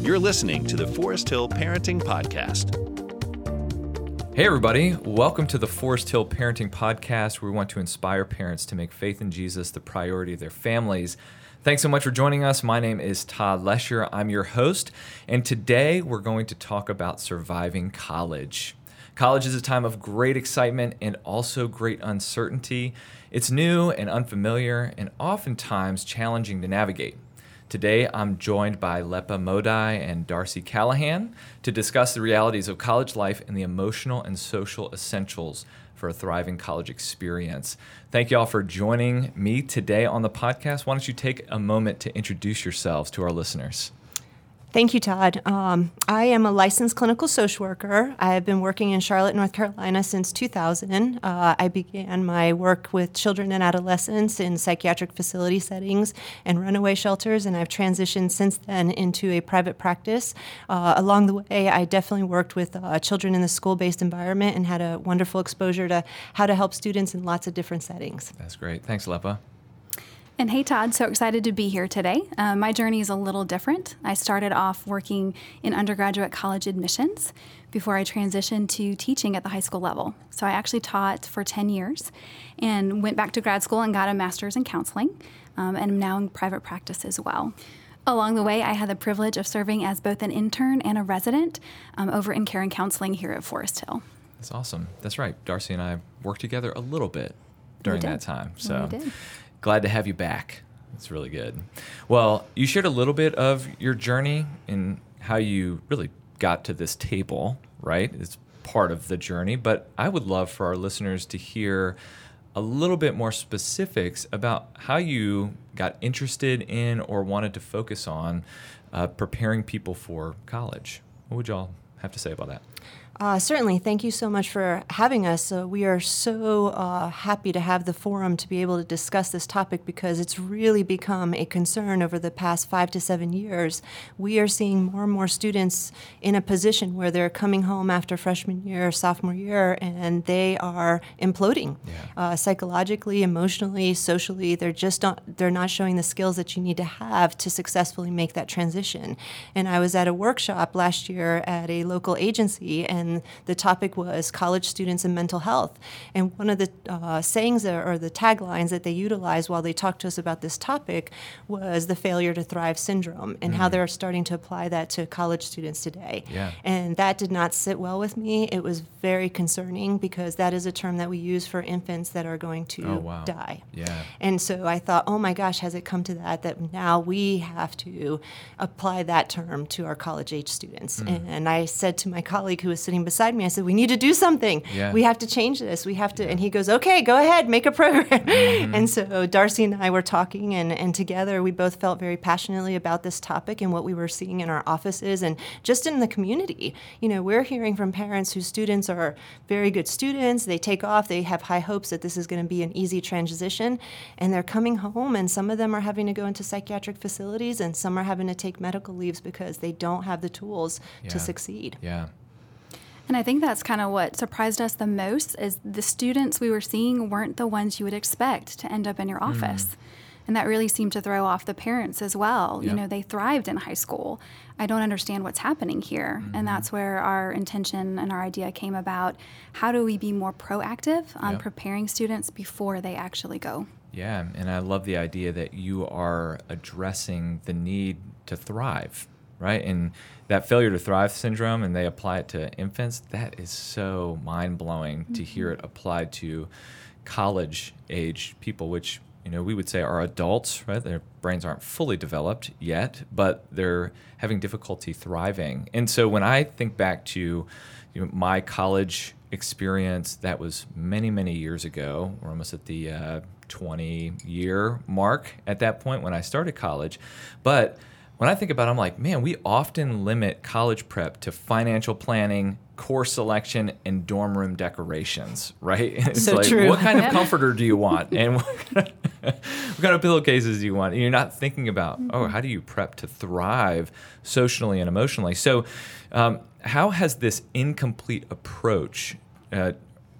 You're listening to the Forest Hill Parenting Podcast. Hey, everybody. Welcome to the Forest Hill Parenting Podcast, where we want to inspire parents to make faith in Jesus the priority of their families. Thanks so much for joining us. My name is Todd Lesher. I'm your host, and today we're going to talk about surviving college. College is a time of great excitement and also great uncertainty. It's new and unfamiliar and oftentimes challenging to navigate. Today, I'm joined by Lepa Modi and Darcy Callahan to discuss the realities of college life and the emotional and social essentials for a thriving college experience. Thank you all for joining me today on the podcast. Why don't you take a moment to introduce yourselves to our listeners? Thank you, Todd. Um, I am a licensed clinical social worker. I have been working in Charlotte, North Carolina since 2000. Uh, I began my work with children and adolescents in psychiatric facility settings and runaway shelters, and I've transitioned since then into a private practice. Uh, along the way, I definitely worked with uh, children in the school based environment and had a wonderful exposure to how to help students in lots of different settings. That's great. Thanks, Lepa. And hey, Todd, so excited to be here today. Uh, my journey is a little different. I started off working in undergraduate college admissions before I transitioned to teaching at the high school level. So I actually taught for 10 years and went back to grad school and got a master's in counseling um, and am now in private practice as well. Along the way, I had the privilege of serving as both an intern and a resident um, over in care and counseling here at Forest Hill. That's awesome. That's right. Darcy and I worked together a little bit during that time. So glad to have you back. It's really good. Well, you shared a little bit of your journey and how you really got to this table, right? It's part of the journey, but I would love for our listeners to hear a little bit more specifics about how you got interested in or wanted to focus on uh, preparing people for college. What would y'all have to say about that? Uh, certainly. Thank you so much for having us. Uh, we are so uh, happy to have the forum to be able to discuss this topic because it's really become a concern over the past five to seven years. We are seeing more and more students in a position where they're coming home after freshman year, sophomore year, and they are imploding yeah. Uh, psychologically, emotionally, socially. They're just not, they're not showing the skills that you need to have to successfully make that transition. And I was at a workshop last year at a local agency, and and the topic was college students and mental health. And one of the uh, sayings or the taglines that they utilized while they talked to us about this topic was the failure to thrive syndrome and mm. how they're starting to apply that to college students today. Yeah. And that did not sit well with me. It was very concerning because that is a term that we use for infants that are going to oh, wow. die. Yeah. And so I thought, oh my gosh, has it come to that that now we have to apply that term to our college age students? Mm. And I said to my colleague who was sitting sitting beside me. I said, "We need to do something. Yeah. We have to change this. We have to." And he goes, "Okay, go ahead, make a program." Mm-hmm. And so Darcy and I were talking, and and together we both felt very passionately about this topic and what we were seeing in our offices and just in the community. You know, we're hearing from parents whose students are very good students. They take off. They have high hopes that this is going to be an easy transition, and they're coming home, and some of them are having to go into psychiatric facilities, and some are having to take medical leaves because they don't have the tools yeah. to succeed. Yeah. And I think that's kind of what surprised us the most is the students we were seeing weren't the ones you would expect to end up in your mm. office. Mm. And that really seemed to throw off the parents as well. Yep. You know, they thrived in high school. I don't understand what's happening here. Mm-hmm. And that's where our intention and our idea came about. How do we be more proactive on yep. preparing students before they actually go? Yeah, and I love the idea that you are addressing the need to thrive right? And that failure to thrive syndrome, and they apply it to infants, that is so mind blowing mm-hmm. to hear it applied to college age people, which you know we would say are adults, right? Their brains aren't fully developed yet, but they're having difficulty thriving. And so when I think back to you know, my college experience, that was many many years ago. We're almost at the uh, 20 year mark at that point when I started college, but when I think about it, I'm like, man, we often limit college prep to financial planning, course selection, and dorm room decorations, right? It's so like, true. what kind of comforter do you want? And what kind, of, what kind of pillowcases do you want? And you're not thinking about, oh, mm-hmm. oh, how do you prep to thrive socially and emotionally? So, um, how has this incomplete approach uh,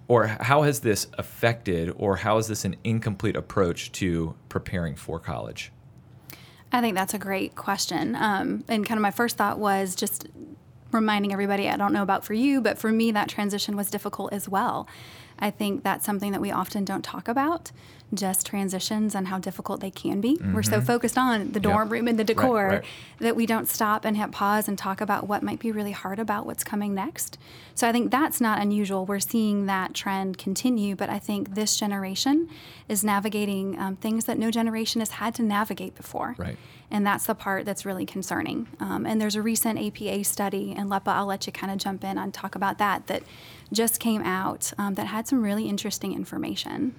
or how has this affected or how is this an incomplete approach to preparing for college I think that's a great question. Um, and kind of my first thought was just reminding everybody I don't know about for you, but for me, that transition was difficult as well. I think that's something that we often don't talk about, just transitions and how difficult they can be. Mm-hmm. We're so mm-hmm. focused on the dorm yep. room and the decor right, right. that we don't stop and hit pause and talk about what might be really hard about what's coming next. So I think that's not unusual. We're seeing that trend continue, but I think this generation is navigating um, things that no generation has had to navigate before. Right. And that's the part that's really concerning. Um, and there's a recent APA study, and Lepa, I'll let you kind of jump in and talk about that, that just came out um, that had some really interesting information.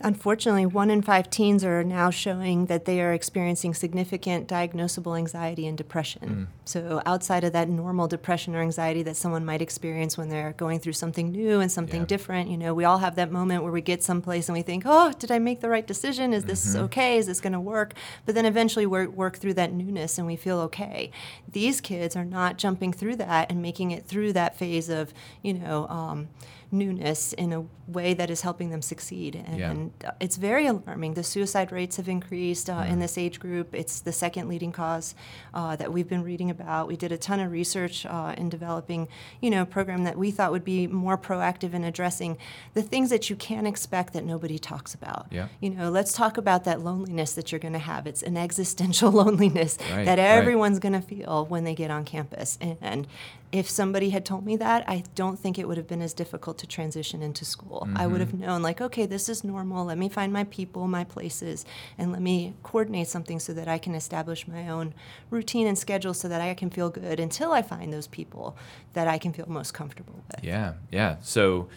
Unfortunately, one in five teens are now showing that they are experiencing significant diagnosable anxiety and depression. Mm. So, outside of that normal depression or anxiety that someone might experience when they're going through something new and something yeah. different, you know, we all have that moment where we get someplace and we think, oh, did I make the right decision? Is this mm-hmm. okay? Is this going to work? But then eventually we work through that newness and we feel okay. These kids are not jumping through that and making it through that phase of, you know, um, newness in a way that is helping them succeed. And, yeah. and it's very alarming. The suicide rates have increased uh, in this age group. It's the second leading cause uh, that we've been reading about. We did a ton of research uh, in developing, you know, a program that we thought would be more proactive in addressing the things that you can't expect that nobody talks about. Yeah. You know, let's talk about that loneliness that you're going to have. It's an existential loneliness right, that everyone's right. going to feel when they get on campus. And, and if somebody had told me that, I don't think it would have been as difficult to transition into school. Mm-hmm. I would have known, like, okay, this is normal. Let me find my people, my places, and let me coordinate something so that I can establish my own routine and schedule so that I can feel good until I find those people that I can feel most comfortable with. Yeah, yeah. So,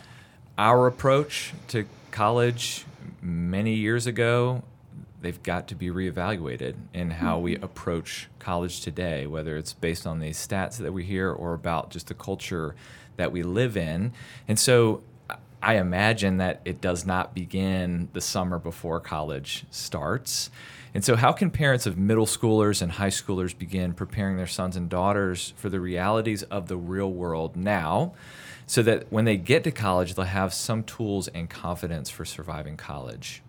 our approach to college many years ago they've got to be reevaluated in how we mm-hmm. approach college today, whether it's based on these stats that we hear or about just the culture that we live in. And so I imagine that it does not begin the summer before college starts. And so, how can parents of middle schoolers and high schoolers begin preparing their sons and daughters for the realities of the real world now so that when they get to college, they'll have some tools and confidence for surviving college?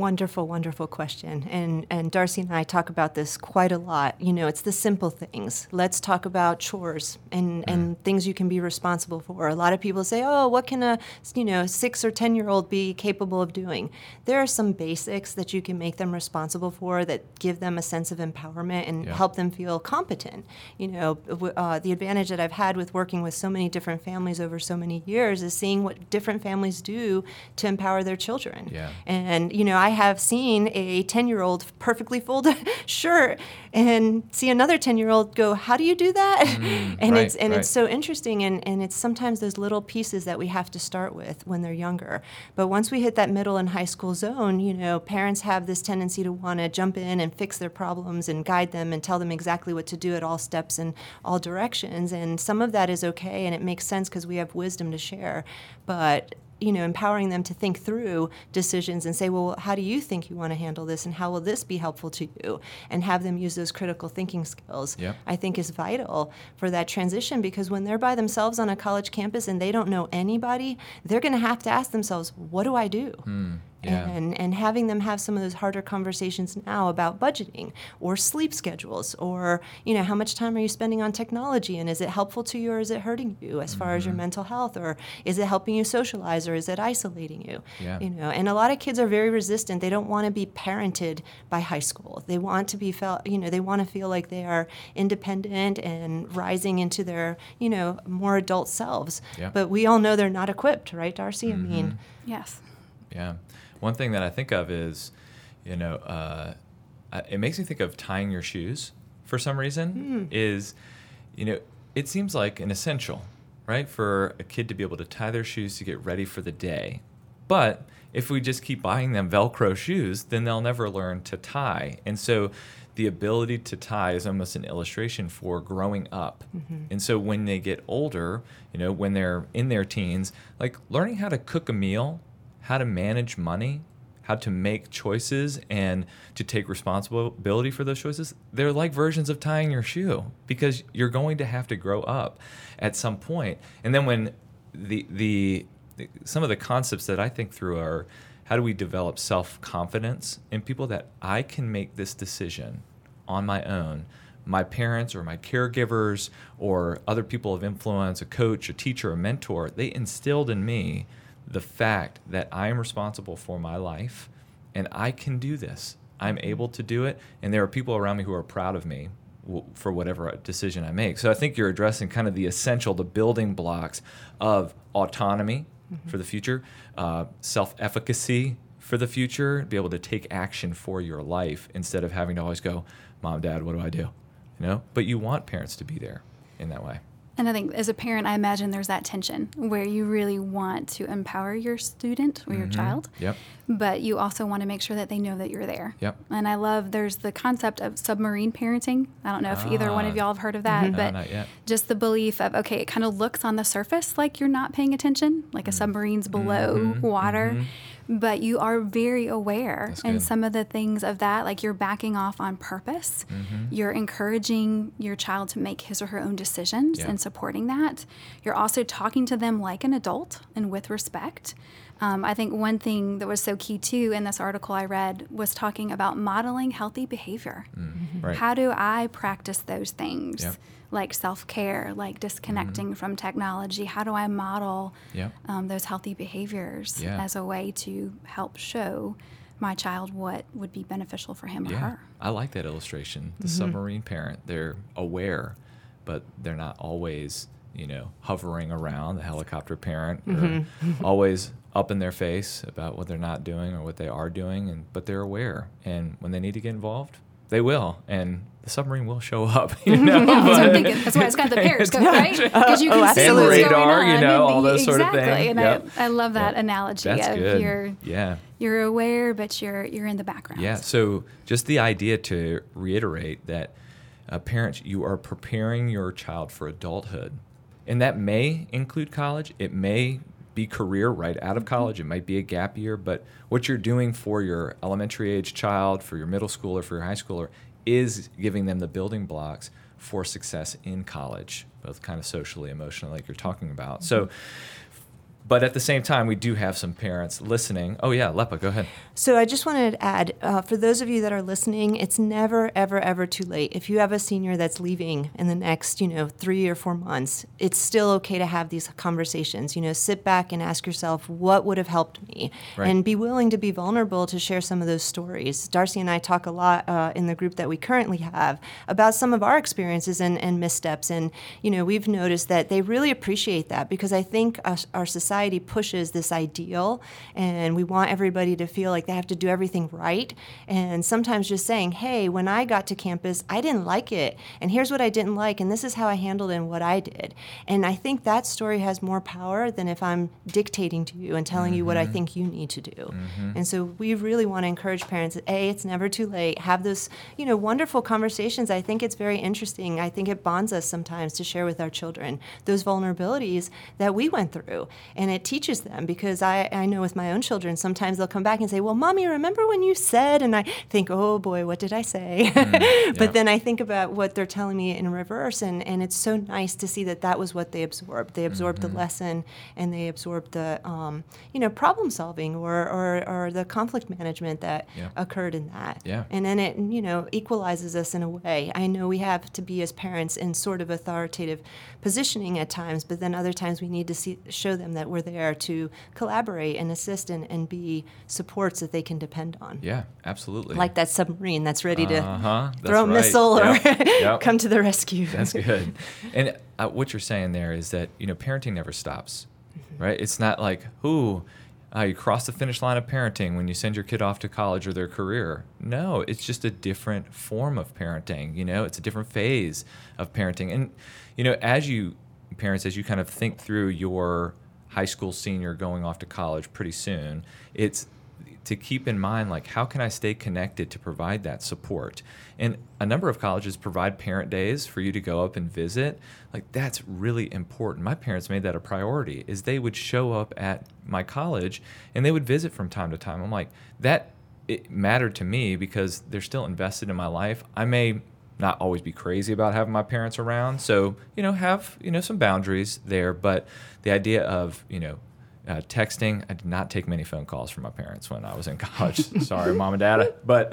Wonderful, wonderful question. And and Darcy and I talk about this quite a lot. You know, it's the simple things. Let's talk about chores and, mm. and things you can be responsible for. A lot of people say, "Oh, what can a you know six or ten year old be capable of doing?" There are some basics that you can make them responsible for that give them a sense of empowerment and yeah. help them feel competent. You know, uh, the advantage that I've had with working with so many different families over so many years is seeing what different families do to empower their children. Yeah. And you know, I have seen a 10 year old perfectly folded shirt and see another 10 year old go, How do you do that? Mm, and right, it's and right. it's so interesting and, and it's sometimes those little pieces that we have to start with when they're younger. But once we hit that middle and high school zone, you know, parents have this tendency to want to jump in and fix their problems and guide them and tell them exactly what to do at all steps and all directions. And some of that is okay and it makes sense because we have wisdom to share. But you know, empowering them to think through decisions and say, well, how do you think you want to handle this, and how will this be helpful to you, and have them use those critical thinking skills. Yep. I think is vital for that transition because when they're by themselves on a college campus and they don't know anybody, they're going to have to ask themselves, what do I do? Hmm. Yeah. And, and having them have some of those harder conversations now about budgeting or sleep schedules or you know how much time are you spending on technology and is it helpful to you or is it hurting you as mm-hmm. far as your mm-hmm. mental health or is it helping you socialize or is it isolating you yeah. you know and a lot of kids are very resistant they don't want to be parented by high school they want to be felt you know they want to feel like they are independent and rising into their you know more adult selves yeah. but we all know they're not equipped right Darcy mm-hmm. I mean yes yeah one thing that I think of is, you know, uh, it makes me think of tying your shoes for some reason. Mm. Is, you know, it seems like an essential, right, for a kid to be able to tie their shoes to get ready for the day. But if we just keep buying them Velcro shoes, then they'll never learn to tie. And so the ability to tie is almost an illustration for growing up. Mm-hmm. And so when they get older, you know, when they're in their teens, like learning how to cook a meal how to manage money, how to make choices and to take responsibility for those choices, they're like versions of tying your shoe because you're going to have to grow up at some point. And then when the the some of the concepts that I think through are how do we develop self confidence in people that I can make this decision on my own? My parents or my caregivers or other people of influence, a coach, a teacher, a mentor, they instilled in me the fact that I am responsible for my life and I can do this. I'm able to do it, and there are people around me who are proud of me for whatever decision I make. So I think you're addressing kind of the essential, the building blocks of autonomy mm-hmm. for the future, uh, self efficacy for the future, be able to take action for your life instead of having to always go, Mom, Dad, what do I do? You know, but you want parents to be there in that way. And I think as a parent, I imagine there's that tension where you really want to empower your student or your mm-hmm. child, yep. but you also want to make sure that they know that you're there. Yep. And I love there's the concept of submarine parenting. I don't know if ah. either one of ah. y'all have heard of that, mm-hmm. but no, just the belief of okay, it kind of looks on the surface like you're not paying attention, like a mm. submarine's below mm-hmm. water. Mm-hmm but you are very aware and some of the things of that like you're backing off on purpose mm-hmm. you're encouraging your child to make his or her own decisions yeah. and supporting that you're also talking to them like an adult and with respect um, I think one thing that was so key too in this article I read was talking about modeling healthy behavior. Mm, right. How do I practice those things? Yep like self care, like disconnecting mm-hmm. from technology? How do I model yeah. um, those healthy behaviors yeah. as a way to help show my child what would be beneficial for him yeah. or her? I like that illustration. The mm-hmm. submarine parent, they're aware, but they're not always, you know, hovering around the helicopter parent mm-hmm. always up in their face about what they're not doing or what they are doing and but they're aware and when they need to get involved they will, and the submarine will show up. You know, yeah, that's, what I'm thinking. that's why it's got the periscope, right? Because you can oh, see what's radar, going on. you know, all those exactly. sort of things. And yep. I, I love that yep. analogy that's of good. you're yeah. you're aware, but you're you're in the background. Yeah. So just the idea to reiterate that uh, parents, you are preparing your child for adulthood, and that may include college. It may be career right out of college. It might be a gap year, but what you're doing for your elementary age child, for your middle schooler, for your high schooler, is giving them the building blocks for success in college, both kind of socially, emotionally, like you're talking about. So mm-hmm. But at the same time, we do have some parents listening. Oh, yeah, Lepa, go ahead. So I just wanted to add uh, for those of you that are listening, it's never, ever, ever too late. If you have a senior that's leaving in the next, you know, three or four months, it's still okay to have these conversations. You know, sit back and ask yourself, what would have helped me? Right. And be willing to be vulnerable to share some of those stories. Darcy and I talk a lot uh, in the group that we currently have about some of our experiences and, and missteps. And, you know, we've noticed that they really appreciate that because I think us, our society society pushes this ideal and we want everybody to feel like they have to do everything right. And sometimes just saying, hey, when I got to campus, I didn't like it. And here's what I didn't like. And this is how I handled it and what I did. And I think that story has more power than if I'm dictating to you and telling mm-hmm. you what I mm-hmm. think you need to do. Mm-hmm. And so we really want to encourage parents that, A, it's never too late. Have those, you know, wonderful conversations. I think it's very interesting. I think it bonds us sometimes to share with our children those vulnerabilities that we went through. And it teaches them because I, I know with my own children, sometimes they'll come back and say, Well, mommy, remember when you said? And I think, Oh boy, what did I say? Mm, but then I think about what they're telling me in reverse, and, and it's so nice to see that that was what they absorbed. They absorbed mm-hmm. the lesson and they absorbed the, um, you know, problem solving or, or, or the conflict management that yeah. occurred in that. Yeah. And then it, you know, equalizes us in a way. I know we have to be as parents in sort of authoritative positioning at times, but then other times we need to see, show them that we're there to collaborate and assist and, and be supports that they can depend on. Yeah, absolutely. Like that submarine that's ready to uh-huh. throw a right. missile yep. or yep. come to the rescue. That's good. And uh, what you're saying there is that you know parenting never stops, mm-hmm. right? It's not like ooh. Uh, you cross the finish line of parenting when you send your kid off to college or their career. No, it's just a different form of parenting. You know, it's a different phase of parenting. And, you know, as you, parents, as you kind of think through your high school senior going off to college pretty soon. It's to keep in mind like how can I stay connected to provide that support. And a number of colleges provide parent days for you to go up and visit. Like that's really important. My parents made that a priority is they would show up at my college and they would visit from time to time. I'm like that it mattered to me because they're still invested in my life. I may not always be crazy about having my parents around. So, you know, have, you know, some boundaries there. But the idea of, you know, Uh, texting, I did not take many phone calls from my parents when I was in college. Sorry, mom and dad. But,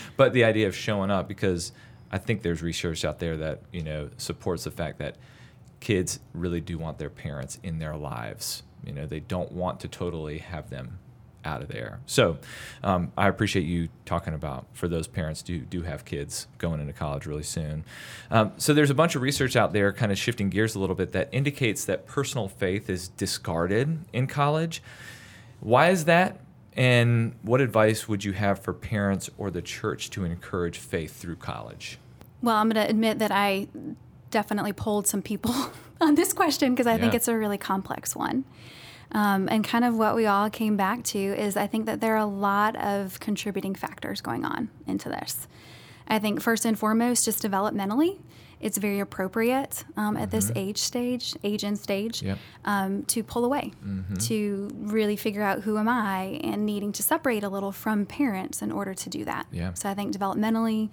but the idea of showing up because I think there's research out there that you know supports the fact that kids really do want their parents in their lives. You know, they don't want to totally have them out of there. So um, I appreciate you talking about for those parents do do have kids going into college really soon. Um, so there's a bunch of research out there, kind of shifting gears a little bit, that indicates that personal faith is discarded in college. Why is that? And what advice would you have for parents or the church to encourage faith through college? Well, I'm going to admit that I definitely polled some people on this question because I yeah. think it's a really complex one. Um, and kind of what we all came back to is I think that there are a lot of contributing factors going on into this. I think first and foremost, just developmentally, it's very appropriate um, at mm-hmm. this age stage, age and stage, yep. um, to pull away, mm-hmm. to really figure out who am I, and needing to separate a little from parents in order to do that. Yeah. So I think developmentally,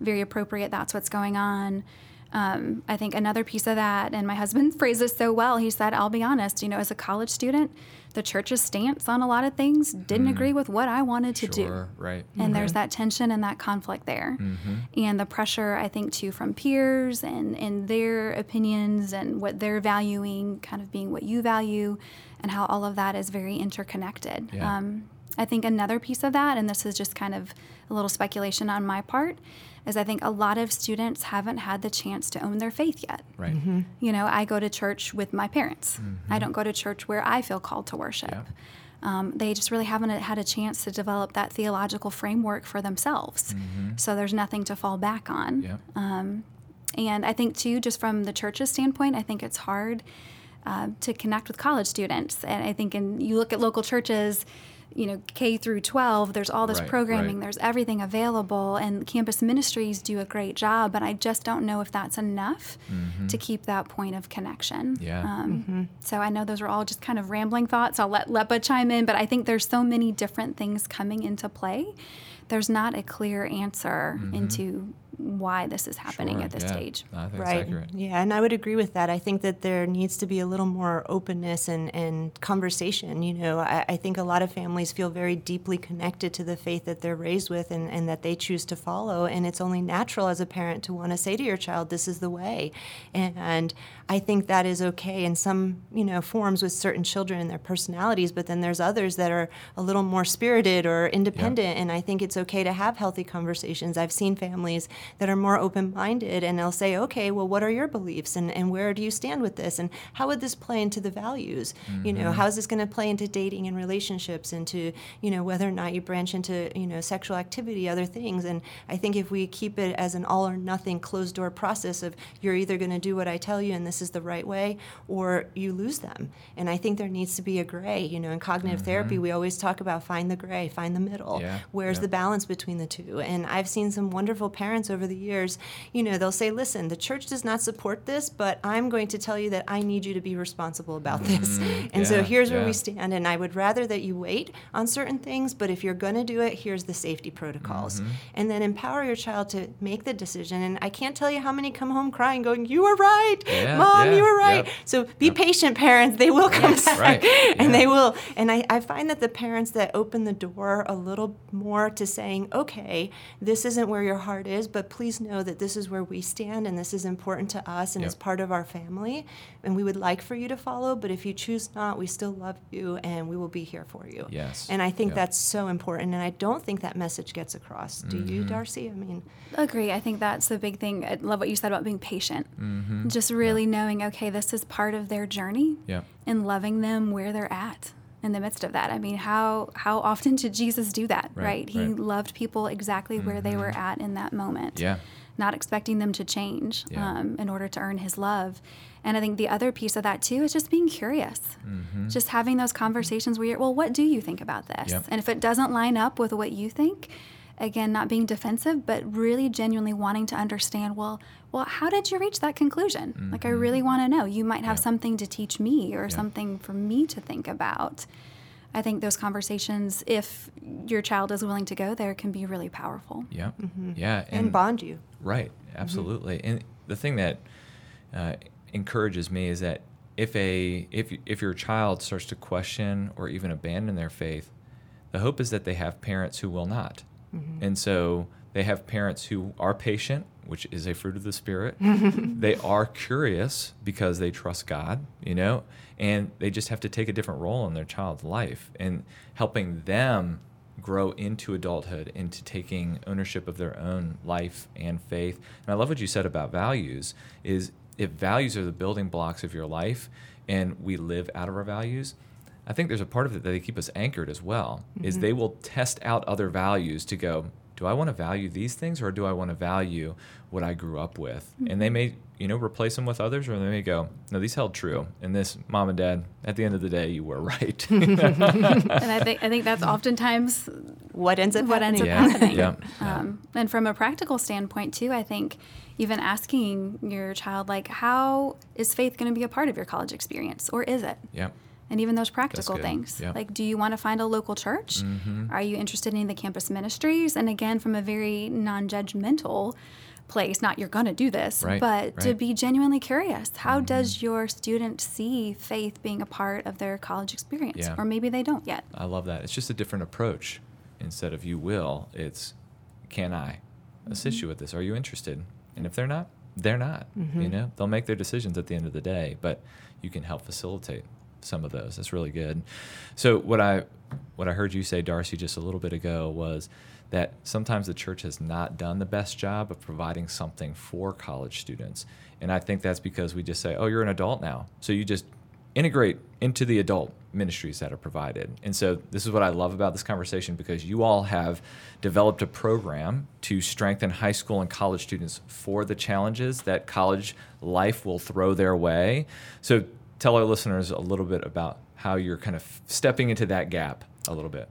very appropriate. That's what's going on. Um, I think another piece of that, and my husband phrased this so well. He said, "I'll be honest. You know, as a college student, the church's stance on a lot of things didn't mm. agree with what I wanted to sure, do. Right. And mm-hmm. there's that tension and that conflict there, mm-hmm. and the pressure I think too from peers and and their opinions and what they're valuing, kind of being what you value, and how all of that is very interconnected. Yeah. Um, I think another piece of that, and this is just kind of a little speculation on my part, is I think a lot of students haven't had the chance to own their faith yet. Right. Mm-hmm. You know, I go to church with my parents. Mm-hmm. I don't go to church where I feel called to worship. Yeah. Um, they just really haven't had a chance to develop that theological framework for themselves. Mm-hmm. So there's nothing to fall back on. Yeah. Um, and I think, too, just from the church's standpoint, I think it's hard uh, to connect with college students. And I think, and you look at local churches, you know K through 12 there's all this right, programming right. there's everything available and campus ministries do a great job but I just don't know if that's enough mm-hmm. to keep that point of connection yeah um, mm-hmm. so I know those are all just kind of rambling thoughts I'll let Lepa chime in but I think there's so many different things coming into play there's not a clear answer mm-hmm. into why this is happening sure, at this yeah. stage. right. Yeah, and I would agree with that. I think that there needs to be a little more openness and, and conversation. You know, I, I, think a lot of families feel very deeply connected to the faith that they're raised with and, and that they choose to follow. And it's only natural as a parent to want to say to your child, this is the way. And, and I think that is okay in some, you know, forms with certain children and their personalities, but then there's others that are a little more spirited or independent. Yeah. And I think it's okay to have healthy conversations. I've seen families that are more open minded and they'll say, okay, well, what are your beliefs and, and where do you stand with this? And how would this play into the values? Mm-hmm. You know, mm-hmm. how is this going to play into dating and relationships, into, you know, whether or not you branch into, you know, sexual activity, other things. And I think if we keep it as an all or nothing closed door process of you're either going to do what I tell you and this is the right way or you lose them. And I think there needs to be a gray. You know, in cognitive mm-hmm. therapy, we always talk about find the gray, find the middle. Yeah. Where's yeah. the balance between the two? And I've seen some wonderful parents over the years, you know, they'll say, listen, the church does not support this, but I'm going to tell you that I need you to be responsible about this. Mm, and yeah, so here's yeah. where we stand. And I would rather that you wait on certain things, but if you're going to do it, here's the safety protocols. Mm-hmm. And then empower your child to make the decision. And I can't tell you how many come home crying, going, You were right. Yeah, Mom, you were right. yep. So be yep. patient, parents. They will come yes, back. Right. And they will. And I, I find that the parents that open the door a little more to saying, Okay, this isn't where your heart is, but please know that this is where we stand and this is important to us and yep. it's part of our family. And we would like for you to follow, but if you choose not, we still love you and we will be here for you. Yes. And I think that's so important. And I don't think that message gets across. Do mm-hmm. you, Darcy? I mean, agree. I think that's the big thing. I love what you said about being patient. Mm-hmm. Just really knowing, okay, this is part of their journey yeah. and loving them where they're at in the midst of that. I mean, how how often did Jesus do that? Right. right? He right. loved people exactly mm-hmm. where they were at in that moment. Yeah. Not expecting them to change yeah. um, in order to earn His love. And I think the other piece of that too is just being curious, mm-hmm. just having those conversations where you're, well, what do you think about this? Yep. And if it doesn't line up with what you think, again not being defensive but really genuinely wanting to understand well well how did you reach that conclusion mm-hmm. like i really Mm-hmm. want to know you might have Yeah. something to teach me or Yeah. something for me to think about i think those conversations if your child is willing to go there can be really powerful Yeah. Mm-hmm. Yeah. and, bond you. Right, absolutely. And the thing that uh, encourages me is that if a if if your child starts to question or even abandon their faith, the hope is that they have parents who will not. Mm-hmm. And so they have parents who are patient, which is a fruit of the spirit. they are curious because they trust God, you know, and they just have to take a different role in their child's life and helping them grow into adulthood, into taking ownership of their own life and faith. And I love what you said about values is if values are the building blocks of your life and we live out of our values, I think there's a part of it that they keep us anchored as well. Mm-hmm. Is they will test out other values to go, do I want to value these things or do I want to value what I grew up with? Mm-hmm. And they may, you know, replace them with others or they may go, no, these held true. And this, mom and dad, at the end of the day, you were right. and I think I think that's oftentimes what ends up what happening. ends up happening. Yeah. Um, and from a practical standpoint too, I think even asking your child like, how is faith going to be a part of your college experience, or is it? Yeah and even those practical things. Yep. Like, do you want to find a local church? Mm-hmm. Are you interested in the campus ministries? And again, from a very non judgmental place, not you're going to do this, right, but right. to be genuinely curious. How mm-hmm. does your student see faith being a part of their college experience? Yeah. Or maybe they don't yet. I love that. It's just a different approach. Instead of you will, it's can I assist mm-hmm. you with this? Are you interested? And if they're not, they're not. Mm-hmm. You know, they'll make their decisions at the end of the day, but you can help facilitate some of those. That's really good. So what I what I heard you say, Darcy, just a little bit ago was that sometimes the church has not done the best job of providing something for college students. And I think that's because we just say, oh, you're an adult now. So you just integrate into the adult ministries that are provided. And so this is what I love about this conversation because you all have developed a program to strengthen high school and college students for the challenges that college life will throw their way. So tell our listeners a little bit about how you're kind of stepping into that gap a little bit.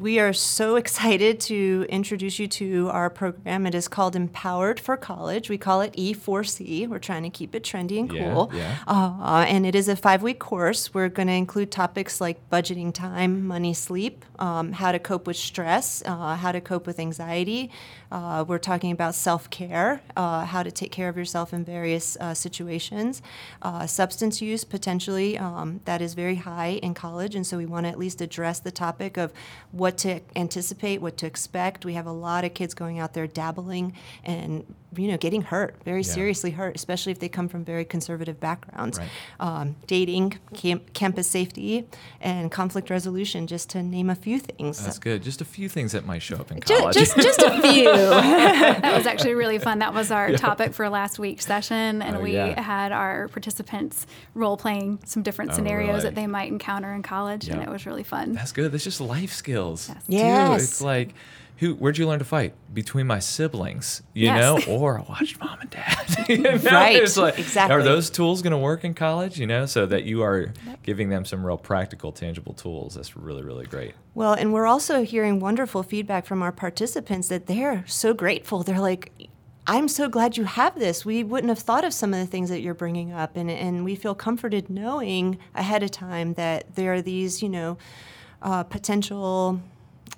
We are so excited to introduce you to our program. It is called Empowered for College. We call it E4C. We're trying to keep it trendy and cool. Yeah, yeah. Uh, and it is a five week course. We're going to include topics like budgeting time, money, sleep, um, how to cope with stress, uh, how to cope with anxiety. Uh, we're talking about self care, uh, how to take care of yourself in various uh, situations. Uh, substance use, potentially, um, that is very high in college. And so we want to at least address the topic of what to anticipate, what to expect. We have a lot of kids going out there dabbling and you know getting hurt, very yeah. seriously hurt, especially if they come from very conservative backgrounds. Right. Um, dating, camp, campus safety, and conflict resolution, just to name a few things. That's good. Just a few things that might show up in college. Just, just, just a few. that was actually really fun. That was our yeah. topic for last week's session, and oh, we yeah. had our participants role playing some different oh, scenarios really? that they might encounter in college, and it was really fun. That's good. That's just life skills. Yes. yes. It's like who where'd you learn to fight? Between my siblings you yes. know or i watched mom and dad. You know? right. like, exactly. are those tools going to work in college you know so that you are giving them some real practical tangible tools? That's really really great. Well and we're also hearing wonderful feedback from our participants that they're so grateful. They're like I'm so glad you have this. We wouldn't have thought of some of the things that you're bringing up, and, and we feel comforted knowing ahead of time that there are these, you know, uh, potential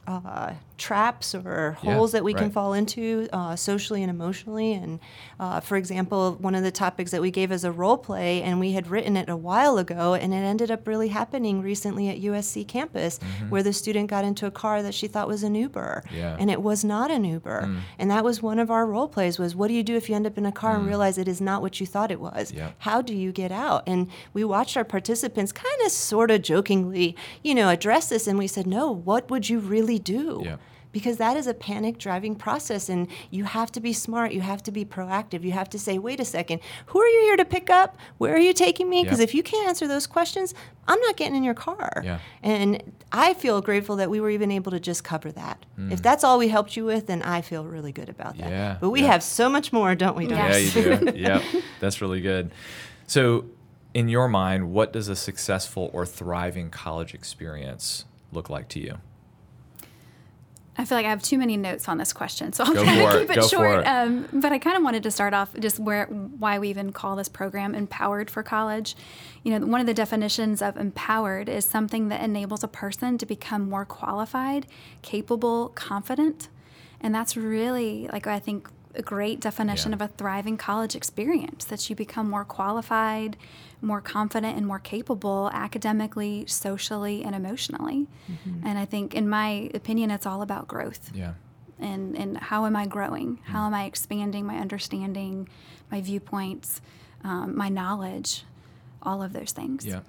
uh, traps or holes yeah, that we right. can fall into uh, socially and emotionally. And uh, for example, one of the topics that we gave as a role play, and we had written it a while ago, and it ended up really happening recently at USC campus, mm-hmm. where the student got into a car that she thought was an Uber, yeah. and it was not an Uber. Mm. And that was one of our role plays: was what do you do if you end up in a car mm. and realize it is not what you thought it was? Yeah. How do you get out? And we watched our participants kind of, sort of jokingly, you know, address this, and we said, no, what would you really do? Yeah because that is a panic driving process and you have to be smart you have to be proactive you have to say wait a second who are you here to pick up where are you taking me because yeah. if you can't answer those questions i'm not getting in your car yeah. and i feel grateful that we were even able to just cover that mm. if that's all we helped you with then i feel really good about that yeah, but we yeah. have so much more don't we yes. yeah you do yeah that's really good so in your mind what does a successful or thriving college experience look like to you I feel like I have too many notes on this question, so I'll Go of for keep it. short. it. Um, but I kind of wanted to start off just where why we even call this program "Empowered for College." You know, one of the definitions of empowered is something that enables a person to become more qualified, capable, confident, and that's really like I think a great definition Yeah. of a thriving college experience that you become more qualified, more confident, and more capable academically, socially, and emotionally. And I think, in my opinion, it's all about growth. Yeah. And, and how am I growing? How Mm. am I expanding my understanding, my viewpoints, um, my knowledge, all of those things. Yeah.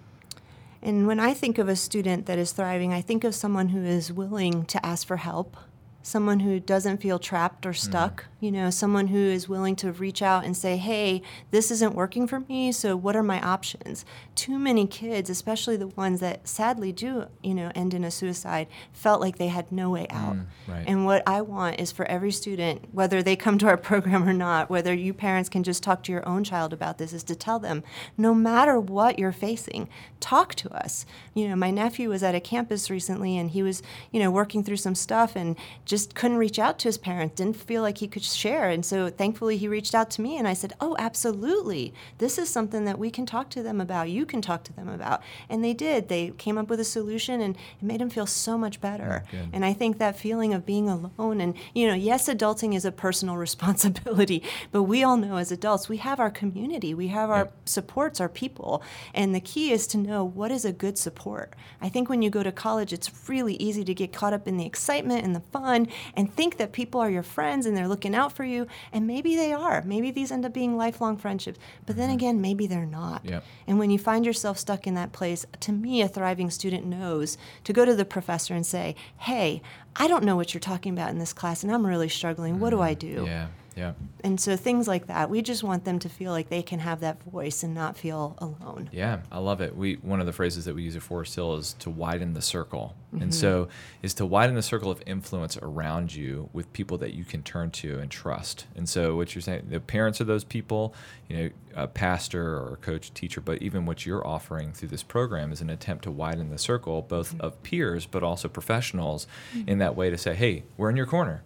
And when I think of a student that is thriving, I think of someone who is willing to ask for help, someone who doesn't feel trapped or stuck, you know, someone who is willing to reach out and say, hey, this isn't working for me, so what are my options? Too many kids, especially the ones that sadly do, you know, end in a suicide, felt like they had no way mm, out. right. And what I want is for every student, whether they come to our program or not, whether you parents can just talk to your own child about this, is to tell them no matter what you're facing, talk to us. You know, my nephew was at a campus recently and he was, you know, working through some stuff and just couldn't reach out to his parents, didn't feel like he could share. And so thankfully he reached out to me and I said, Oh, absolutely. This is something that we can talk to them about. You can talk to them about. And they did. They came up with a solution and it made them feel so much better. good. And I think that feeling of being alone and, you know, yes, adulting is a personal responsibility, but we all know as adults, we have our community, we have our Yeah. supports, our people. And the key is to know what is a good support. I think when you go to college, it's really easy to get caught up in the excitement and the fun and think that people are your friends and they're looking out for you. And maybe they are. Maybe these end up being lifelong friendships. But then mm-hmm. again, maybe they're not. Yep. And when you find yourself stuck in that place, to me, a thriving student knows to go to the professor and say, hey, I don't know what you're talking about in this class, and I'm really struggling. What do I mm-hmm. do? Yeah. Yeah. And so things like that, we just want them to feel like they can have that voice and not feel alone. Yeah, I love it. We one of the phrases that we use at Forest Hill is to widen the circle, Mm-hmm. and so is to widen the circle of influence around you with people that you can turn to and trust. And so what you're saying, the parents of those people, you know, a pastor or a coach, teacher, but even what you're offering through this program is an attempt to widen the circle, both Mm-hmm. of peers but also professionals, in that way to say, hey, we're in your corner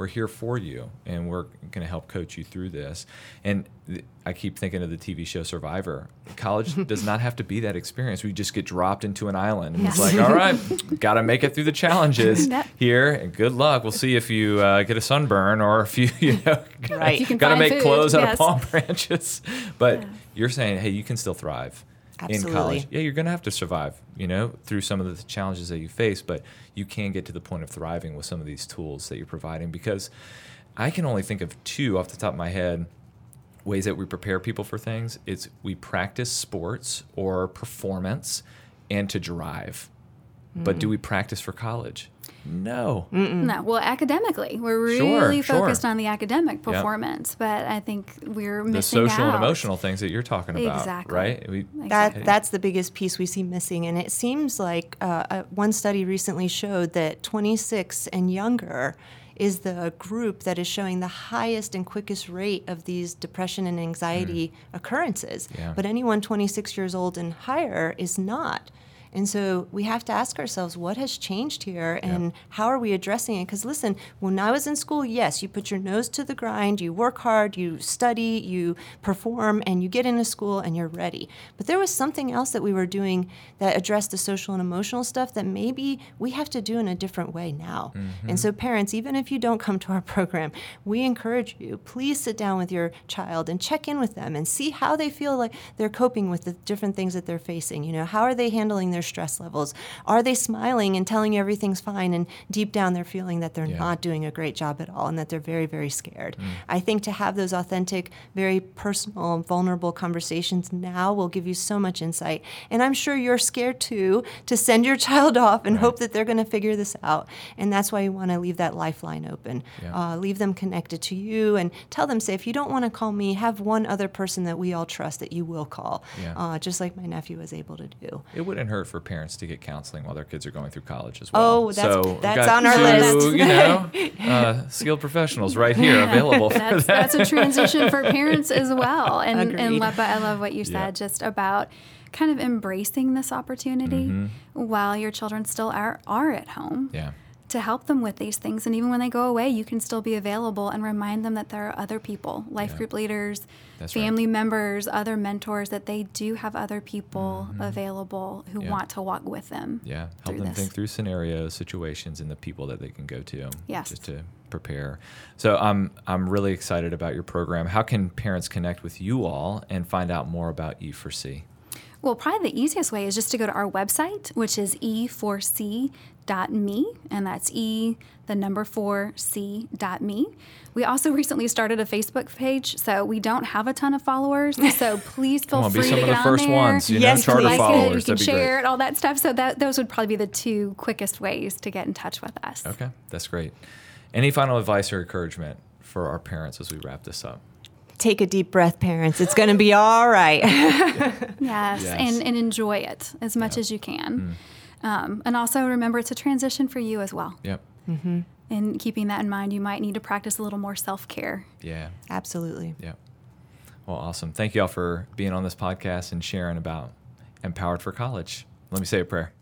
we're here for you and we're going to help coach you through this. And th- i keep thinking of the tv show survivor. College does not have to be that experience. We just get dropped into an island and it's like all right got to make it through the challenges Yep. here and good luck. We'll see if you uh, get a sunburn or if you you know Right. If you got to make food, clothes out of palm branches. But Yeah. you're saying hey you can still thrive in college. Yeah you're going to have to survive you know through some of the challenges that you face but you can get to the point of thriving with some of these tools that you're providing because i can only think of two off the top of my head ways that we prepare people for things. It's we practice sports or performance and to drive but do we practice for college no No, well, academically, we're really sure. focused on the academic performance, but I think we're missing the missing social and emotional things that you're talking about Exactly. right we, That that's the biggest piece we see missing, and it seems like uh, uh, one study recently showed that 26 and younger is the group that is showing the highest and quickest rate of these depression and anxiety occurrences. Yeah. But anyone 26 years old and higher is not. And so we have to ask ourselves what has changed here and how are we addressing it? Because listen, when I was in school, yes, you put your nose to the grind, you work hard, you study, you perform, and you get into school and you're ready. But there was something else that we were doing that addressed the social and emotional stuff that maybe we have to do in a different way now. Mm-hmm. And so, parents, even if you don't come to our program, we encourage you, please sit down with your child and check in with them and see how they feel like they're coping with the different things that they're facing. You know, how are they handling their stress levels? Are they smiling and telling you everything's fine and deep down they're feeling that they're Yeah. not doing a great job at all and that they're very, very scared? Mm. I think to have those authentic, very personal, vulnerable conversations now will give you so much insight. And I'm sure you're scared too to send your child off and hope that they're going to figure this out. And that's why you want to leave that lifeline open. Yeah. Uh, leave them connected to you and tell them, say, if you don't want to call me, have one other person that we all trust that you will call, Yeah. uh, just like my nephew was able to do. It wouldn't hurt for parents to get counseling while their kids are going through college as well. Oh, that's- so we've got on our two, list. you know, uh, skilled professionals right here available for That's, that. that's a transition for parents as well. And, and Lepa, I love what you said Yeah. just about kind of embracing this opportunity while your children still are, are at home. Mm-hmm. Yeah, to help them with these things. And even when they go away, you can still be available and remind them that there are other people, life Yeah. group leaders, That's right. family members, other mentors, that they do have other people available who Mm-hmm. Yeah. want to walk with them. yeah. Help them this. think through scenarios, situations, and the people that they can go to. Yes. Just to prepare. So I'm I'm really excited about your program. How can parents connect with you all and find out more about E4C? Well, probably the easiest way is just to go to our website, which is e4c.me, and that's e the number four c dot me. We also recently started a Facebook page, so we don't have a ton of followers. So please feel Come on, free be to some of get the on first there. ones. You Yes, know, charter please. like it, followers. you can That'd be share great. it, all that stuff. So that those would probably be the two quickest ways to get in touch with us. Okay, that's great. Any final advice or encouragement for our parents as we wrap this up? Take a deep breath, parents. It's going to be all right. Yes, Yes. And, and enjoy it as much as you can. Um, and also remember it's a transition for you as well. Yep. And keeping that in mind, you might need to practice a little more self care. Yeah. Absolutely. Yep. Well, awesome. Thank you all for being on this podcast and sharing about Empowered for College. Let me say a prayer.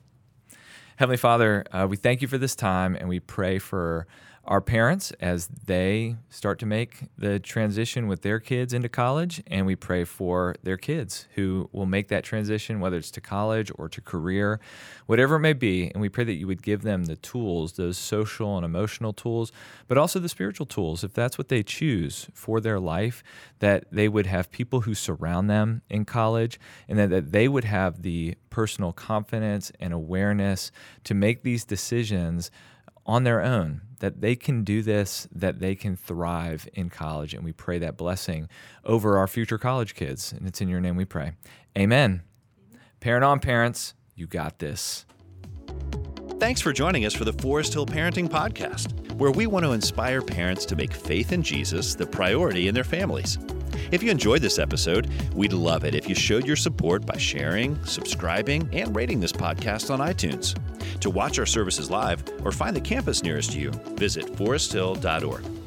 Heavenly Father, uh, we thank you for this time and we pray for our parents as they start to make the transition with their kids into college. And we pray for their kids who will make that transition, whether it's to college or to career, whatever it may be. And we pray that you would give them the tools, those social and emotional tools, but also the spiritual tools, if that's what they choose for their life, that they would have people who surround them in college and that, that they would have the personal confidence and awareness to make these decisions on their own, that they can do this, that they can thrive in college. And we pray that blessing over our future college kids. And it's in your name we pray. Amen. Parent on parents, you got this. Thanks for joining us for the Forest Hill Parenting Podcast, where we want to inspire parents to make faith in Jesus the priority in their families. If you enjoyed this episode, we'd love it if you showed your support by sharing, subscribing, and rating this podcast on iTunes. To watch our services live or find the campus nearest you, visit foresthill.org.